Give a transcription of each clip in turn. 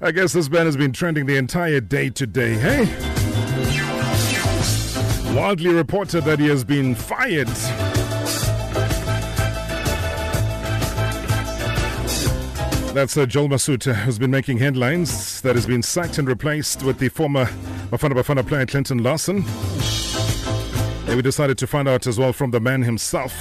I guess this man has been trending the entire day today, hey? Wildly reported that he has been fired. That's uh, Joel Masutha, who's been making headlines, that has been sacked and replaced with the former Bafana Bafana player Clinton Larsen. And we decided to find out as well from the man himself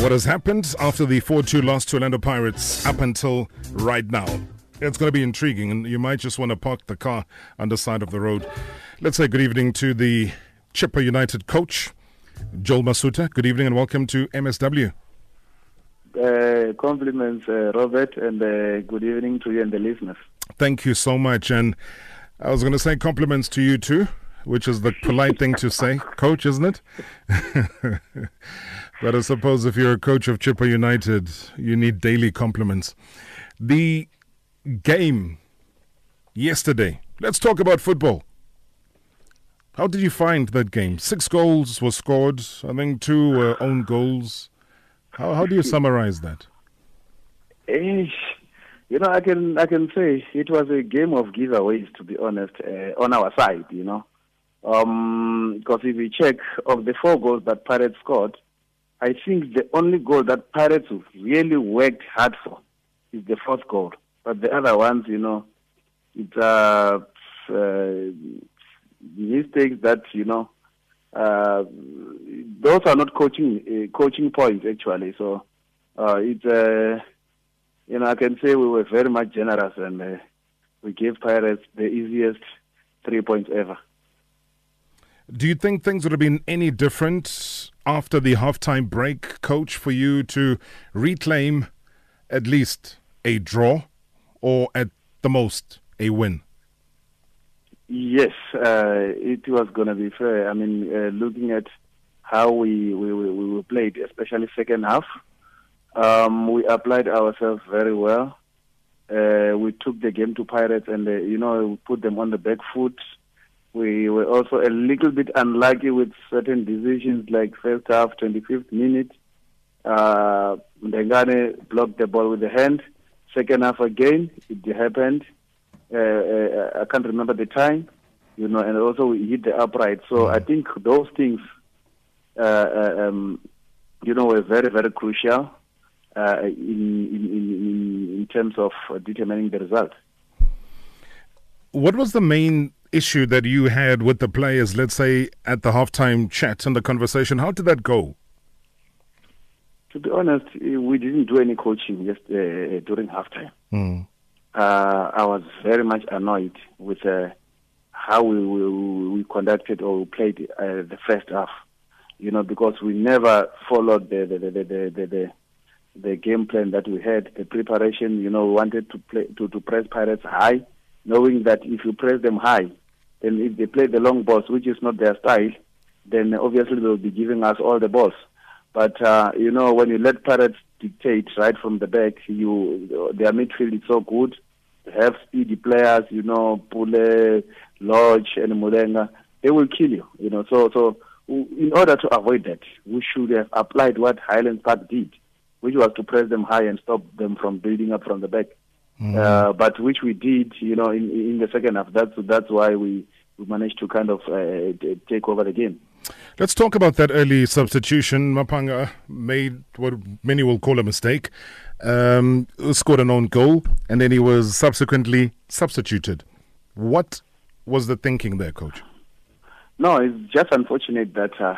what has happened after the 4 2 loss to Orlando Pirates up until right now. It's going to be intriguing, and you might just want to park the car on the side of the road. Let's say good evening to the Chippa United coach, Joel Masutha. Good evening and welcome to MSW. Uh, compliments, uh, Robert, and uh, good evening to you and the listeners. Thank you so much. And I was going to say compliments to you too, which is the polite thing to say, coach, isn't it? but I suppose if you're a coach of Chippa United, you need daily compliments. The game yesterday. Let's talk about football. How did you find that game? Six goals were scored. I think two were own goals. How how do you summarize that? you know, I can I can say it was a game of giveaways. To be honest, uh, on our side, you know, because um, if you check of the four goals that Pirates scored, I think the only goal that Pirates really worked hard for is the fourth goal. But the other ones, you know, it's uh, uh, mistakes that you know. Uh, those are not coaching uh, coaching points actually. So uh, it's uh, you know I can say we were very much generous and we gave Pirates the easiest three points ever. Do you think things would have been any different after the halftime break, coach, for you to reclaim at least a draw or at the most a win? Yes, uh, it was going to be fair. I mean, uh, looking at how we, we, we, played, especially second half, um, we applied ourselves very well. Uh, we took the game to Pirates and, uh, you know, we put them on the back foot. We were also a little bit unlucky with certain decisions like first half, 25th minute. Uh, Ndengane blocked the ball with the hand. Second half again, it happened. Uh, uh, I can't remember the time, you know, and also we hit the upright. So. I think those things, uh, uh, um, you know, were very, very crucial in, in, in, in terms of determining the result. What was the main issue that you had with the players, let's say at the halftime chat and the conversation? How did that go? To be honest, we didn't do any coaching just uh, during halftime. Mm. Uh, I was very much annoyed with uh, how we, we, we, conducted or played uh, the first half. You know, because we never followed the the, the, the, the, the, the game plan that we had, the preparation. You know, we wanted to play to, to press Pirates high, knowing that if you press them high, then if they play the long balls, which is not their style, then obviously they'll be giving us all the balls. But uh, you know, when you let Pirates dictate right from the back, you their midfield is so good. They have speedy players, you know, Pule, Lorch, and Mulenga. They will kill you, you know. So, so in order to avoid that, we should have applied what Highland Park did, which was to press them high and stop them from building up from the back. Mm. Uh, but which we did, you know, in in the second half. That's that's why we we managed to kind of uh, take over the game. Let's talk about that early substitution. Mapanga made what many will call a mistake, um, scored an own goal, and then he was subsequently substituted. What was the thinking there, coach? No, it's just unfortunate that, uh,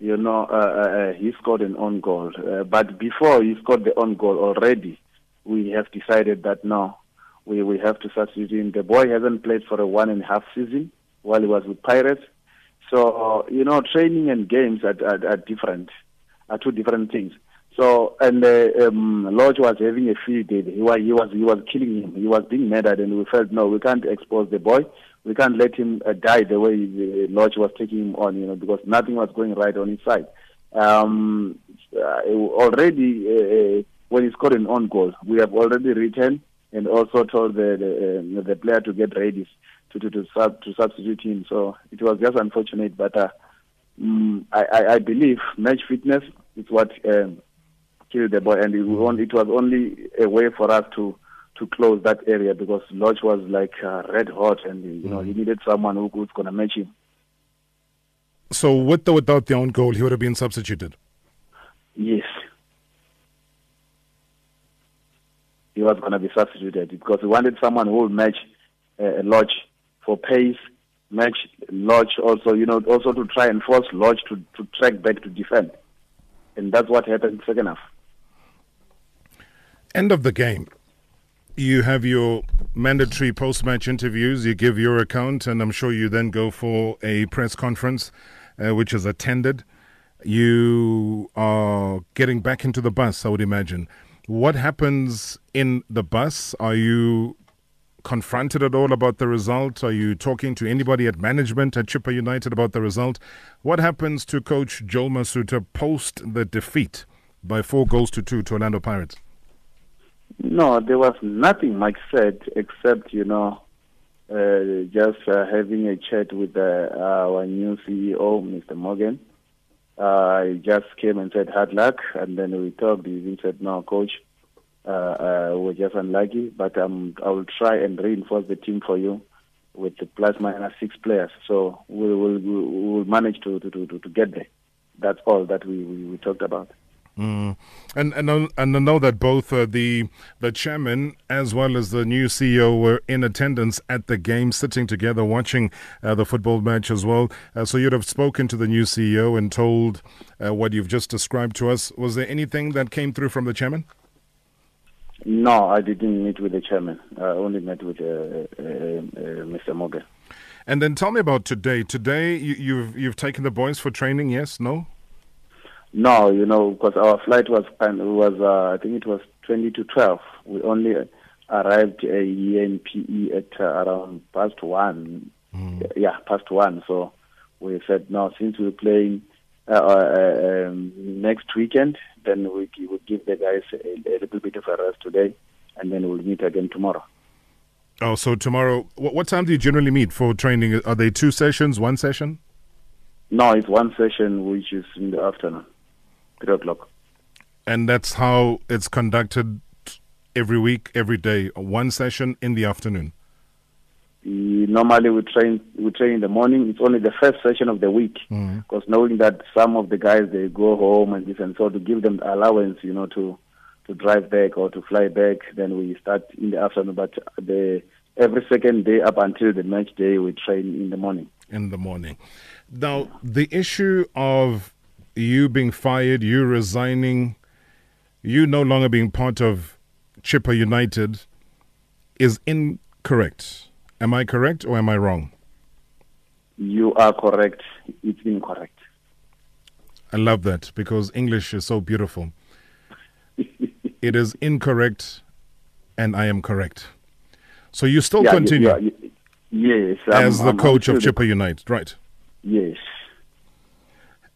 you know, uh, uh, uh he scored an own goal. Uh, but before he scored the own goal already, we have decided that no, we, we have to substitute him. The boy hasn't played for a one and a half season while he was with Pirates so you know, training and games are, are, are different, are two different things. So and uh, um, Lorch was having a field day. He was he was he was killing him. He was being murdered, and we felt no, we can't expose the boy. We can't let him uh, die the way uh, Lorch was taking him on. You know, because nothing was going right on his side. Um, uh, already uh, uh, when he scored an own goal, we have already written and also told the the, uh, the player to get ready to to to, sub, to substitute him. So it was just unfortunate, but uh, mm, I, I believe match fitness is what um, killed the boy, and it was, it was only a way for us to to close that area because Lorch was like uh, red hot, and you know he needed someone who was going to match him. So, with or without the own goal, he would have been substituted. Yes. He was going to be substituted because we wanted someone who would match uh, Lorch for pace, match Lorch also, you know, also to try and force Lorch to, to track back to defend. And that's what happened second half. End of the game. You have your mandatory post match interviews, you give your account, and I'm sure you then go for a press conference, uh, which is attended. You are getting back into the bus, I would imagine. What happens in the bus? Are you confronted at all about the result? Are you talking to anybody at management at Chippa United about the result? What happens to coach Joel Masutha post the defeat by four goals to two to Orlando Pirates? No, there was nothing Mike said except, you know, uh, just uh, having a chat with uh, our new CEO, Mr. Morgan. Uh, he just came and said hard luck, and then we talked. He even said, "No, coach, uh, uh, we're just unlucky, but um, I will try and reinforce the team for you with the plus minus six players. So we will we will manage to, to, to, to get there. That's all that we, we, we talked about." Mm. And and and I know that both uh, the the chairman as well as the new CEO were in attendance at the game, sitting together watching uh, the football match as well. Uh, so you'd have spoken to the new CEO and told uh, what you've just described to us. Was there anything that came through from the chairman? No, I didn't meet with the chairman. I only met with uh, uh, Mr. Morgan. And then tell me about today. Today you, you've you've taken the boys for training. Yes? No? No, you know, because our flight was was uh, I think it was twenty to twelve. We only arrived here in PE at uh, around past one. Mm. Yeah, past one. So we said no, since we're playing uh, uh, um, next weekend, then we will give the guys a, a, little bit of a rest today, and then we'll meet again tomorrow. Oh, so tomorrow, what, what time do you generally meet for training? Are they two sessions, one session? No, it's one session, which is in the afternoon three o'clock. And that's how it's conducted every week, every day. One session in the afternoon. Normally, we train we train in the morning. It's only the first session of the week mm-hmm. because mm-hmm. knowing that some of the guys they go home and this and so to give them allowance, you know, to to drive back or to fly back. Then we start in the afternoon. But the every second day up until the match day, we train in the morning. In the morning. Now, the issue of you being fired, you resigning, you no longer being part of Chippa United is incorrect. Am I correct or am I wrong? You are correct. It's incorrect. I love that because English is so beautiful. it is incorrect and I am correct. So you still yeah, continue yeah, yeah, yes, as I'm, the coach I'm of Chippa United, right? Yes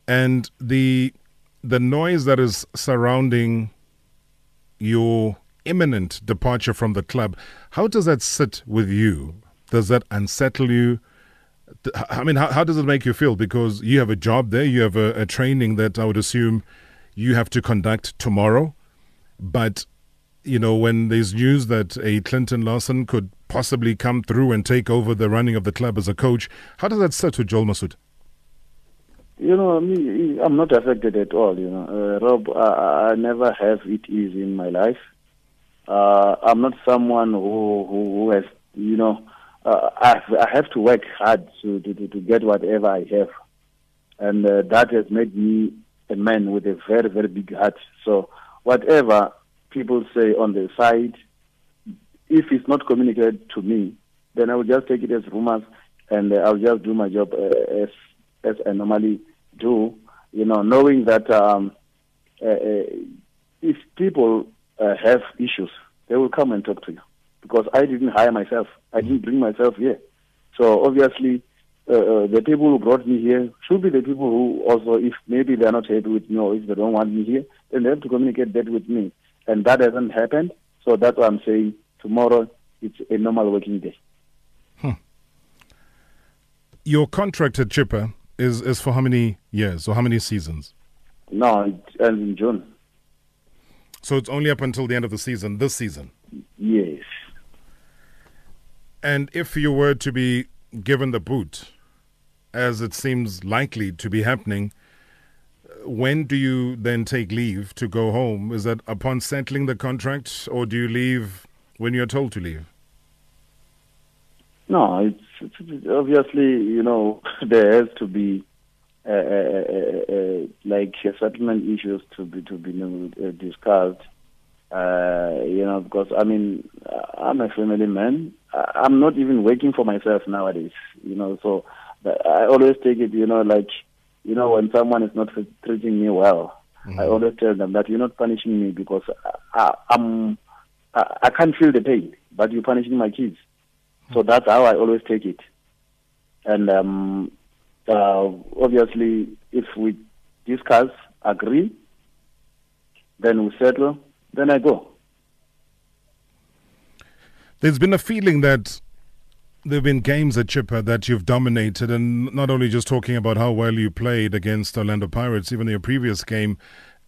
and the the noise that is surrounding your imminent departure from the club how does that sit with you does that unsettle you i mean how, how does it make you feel because you have a job there you have a, a training that i would assume you have to conduct tomorrow but you know when there's news that a clinton larsen could possibly come through and take over the running of the club as a coach how does that with joel masutha you know, me, I'm not affected at all. You know, uh, Rob, I, I never have it easy in my life. Uh, I'm not someone who who, who has, you know, uh, I, I have to work hard to, to, to get whatever I have, and uh, that has made me a man with a very very big heart. So whatever people say on the side, if it's not communicated to me, then I will just take it as rumors, and uh, I'll just do my job uh, as as I normally do, you know, knowing that um, uh, uh, if people uh, have issues, they will come and talk to you. Because I didn't hire myself, I didn't bring myself here. So obviously, uh, uh, the people who brought me here should be the people who also, if maybe they're not happy with me or if they don't want me here, then they have to communicate that with me. And that hasn't happened. So that's why I'm saying tomorrow it's a normal working day. Hmm. Your contract at Chippa is is for how many years or how many seasons? No, it ends in June. So it's only up until the end of the season, this season. Yes. And if you were to be given the boot, as it seems likely to be happening, when do you then take leave to go home? Is that upon settling the contract, or do you leave when you're told to leave? No, it's, it's obviously you know there has to be uh, uh, uh, uh like settlement issues to be to be uh, discussed. Uh, you know, because I mean, I'm a family man. I'm not even working for myself nowadays. You know, so I always take it. You know, like you know, when someone is not treating me well, mm-hmm. I always tell them that you're not punishing me because I, I'm I, I can't feel the pain, but you're punishing my kids. Mm-hmm. So that's how I always take it. And um, uh, obviously, if we discuss, agree, then we settle, then I go. There's been a feeling that there have been games at Chippa that you've dominated, and not only just talking about how well you played against Orlando Pirates, even your previous game,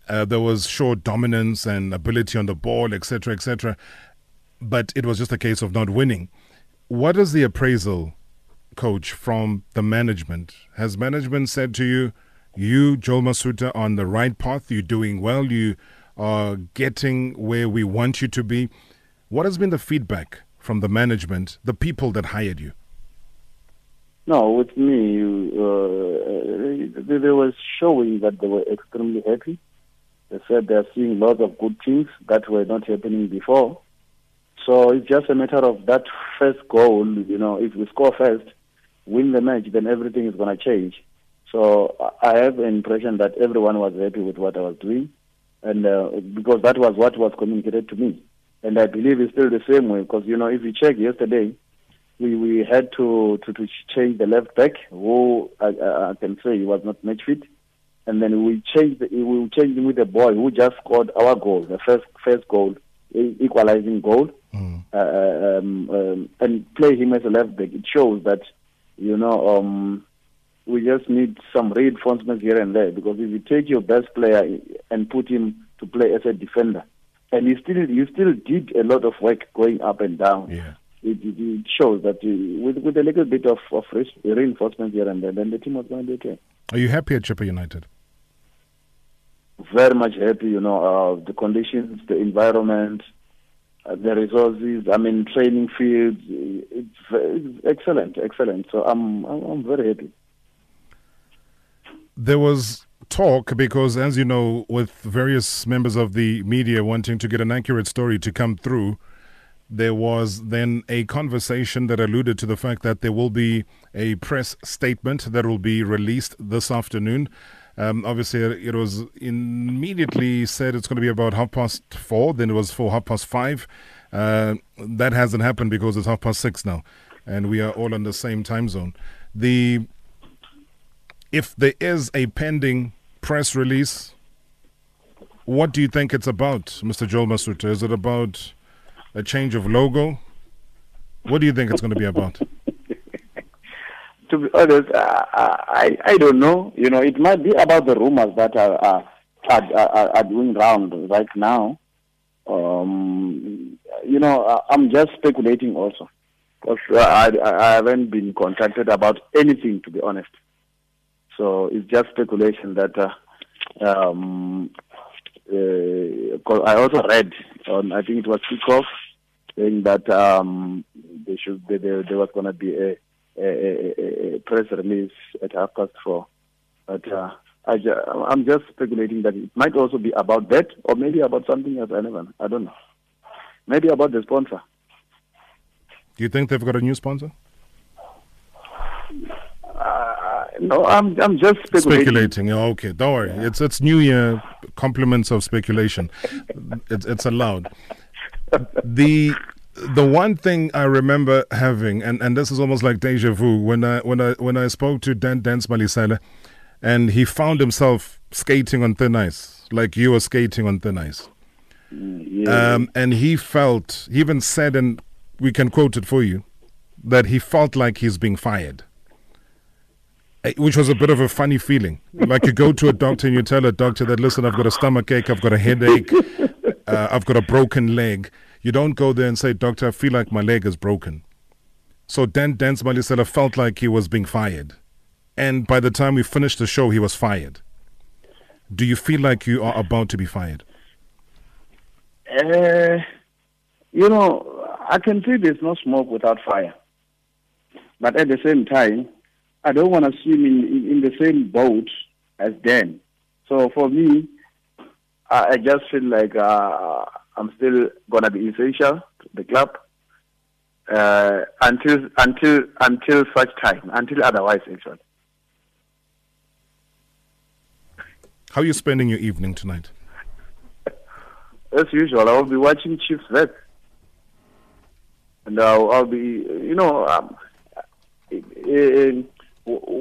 uh, there was short dominance and ability on the ball, etc., etc. But it was just a case of not winning. What is the appraisal, coach, from the management? Has management said to you, you, Joel Masutha, on the right path? You're doing well. You are getting where we want you to be. What has been the feedback from the management, the people that hired you? No, with me, uh, they, they were showing that they were extremely happy. They said they're seeing lots of good things that were not happening before. So it's just a matter of that first goal. You know, if we score first, win the match, then everything is going to change. So I have the impression that everyone was happy with what I was doing, and uh, because that was what was communicated to me. And I believe it's still the same way because, you know, if you check yesterday, we, we had to, to, to change the left back, who I, I can say he was not match fit. And then we changed, we changed him with a boy who just scored our goal, the first, first goal, equalizing goal, mm. uh, um, um, and play him as a left back. It shows that, you know, um, we just need some reinforcements here and there because if you take your best player and put him to play as a defender, and you still you still did a lot of work going up and down. Yeah. It, it, shows that uh, with with a little bit of, of reinforcement here and there, then the team was going to be okay. Are you happy at Chippa United? Very much happy. You know, uh, the conditions, the environment, uh, the resources. I mean, training fields. It's, it's excellent, excellent. So I'm I'm very happy. There was talk because, as you know, with various members of the media wanting to get an accurate story to come through, there was then a conversation that alluded to the fact that there will be a press statement that will be released this afternoon. Um, obviously, it was immediately said it's going to be about half past four, then it was for half past five. Uh, that hasn't happened because it's half past six now, and we are all on the same time zone. The if there is a pending press release. What do you think it's about, Mr. Joel Masutha? Is it about a change of logo? What do you think it's going to be about? to be honest, uh, I I don't know. You know, it might be about the rumors that are are, are, are doing round right now. Um, you know, I'm just speculating also because I, I haven't been contacted about anything, to be honest. So it's just speculation that. Uh, um, uh, I also read on I think it was Kickoff saying that um, they should there, there was going to be a, a, a, press release at half past four, but uh, I ju- I'm just speculating that it might also be about that or maybe about something else. I never, I don't know. Maybe about the sponsor. Do you think they've got a new sponsor? No, I'm I'm just speculating. Speculating. Okay, don't worry. Yeah. It's it's New Year. Compliments of speculation. it's it's allowed. The the one thing I remember having, and, and this is almost like deja vu, when I when I when I spoke to Dan Dance Malesela, and he found himself skating on thin ice, like you were skating on thin ice. Mm, yeah. Um, and he felt, he even said, and we can quote it for you, that he felt like he's being fired. Eh, which was a bit of a funny feeling. Like you go to a doctor and you tell a doctor that, listen, I've got a stomach ache, I've got a headache, uh, I've got a broken leg. You don't go there and say, Doctor, I feel like my leg is broken. So Dan Dance Malesela felt like he was being fired. And by the time we finished the show, he was fired. Do you feel like you are about to be fired? Uh, you know, I can see there's no smoke without fire. But at the same time, I don't want to swim in, in, in the same boat as them. So for me, I, I just feel like uh, I'm still gonna be essential to the club uh, until until until such time, until otherwise, actually. How are you spending your evening tonight? As usual, I will be watching Chiefs Vet, and I'll, I'll be, you know, um, in,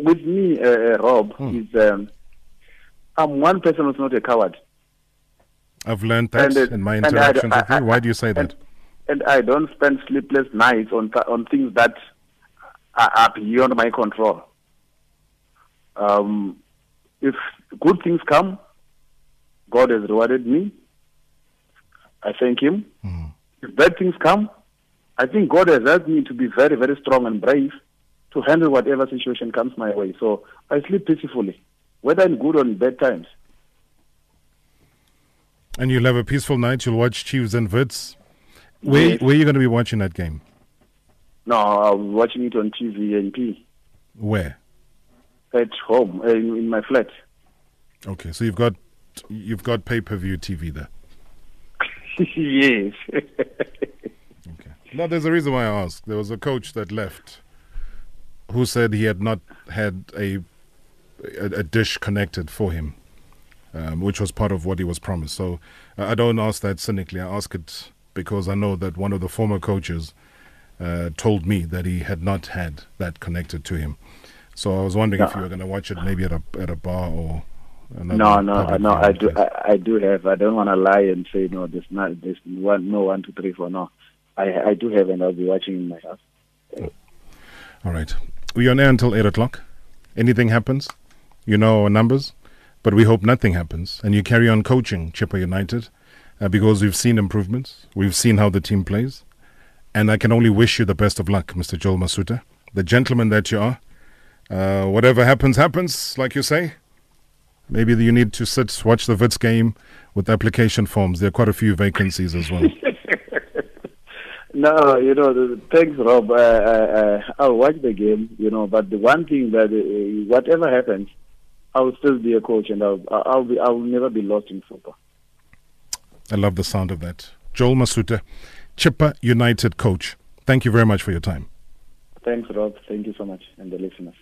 with me, uh, Rob, Hmm. is um, I'm one person who's not a coward. I've learned that And it- in my interactions with you. Why do you say that? and I don't spend sleepless nights on th- on things that are, beyond my control. Um, if good things come, God has rewarded me. I thank Him. If bad things come, I think God has helped me to be very, very strong and brave to handle whatever situation comes my way. So I sleep peacefully, whether in good or in bad times. And you'll have a peaceful night. You'll watch Chiefs and Wits. Where, Yes. where are you going to be watching that game? No, I'm watching it on TV and P Where? at home uh, in, in my flat. Okay, so you've got you've got pay per view TV there. yes. Okay. No, there's a reason why I asked. There was a coach that left who said he had not had a a, a dish connected for him, um, which was part of what he was promised. So uh, I don't ask that cynically. I ask it because I know that one of the former coaches uh, told me that he had not had that connected to him. So I was wondering if you were going to watch it maybe at a at a bar or no, no, no. I do. I, I do have. I don't want to lie and say no. There's not. There's one. No one, two, three, four. No. I I do have, and I'll be watching in my house. All right. We're on air until 8 o'clock. Anything happens, you know our numbers, but we hope nothing happens. And you carry on coaching Chippa United uh, because we've seen improvements. We've seen how the team plays. And I can only wish you the best of luck, Mr. Joel Masutha, the gentleman that you are. Uh, whatever happens, happens, like you say. Maybe you need to sit, watch the Wits game with application forms. There are quite a few vacancies as well. No, you know. the- Thanks, Rob. Uh, uh, uh, I'll watch the game. You know, but the one thing that uh, whatever happens, I'll still be a coach, and I'll I'll be I'll never be lost in football. I love the sound of that. Joel Masutha, Chippa United coach. Thank you very much for your time. Thanks, Rob. Thank you so much, and the listeners.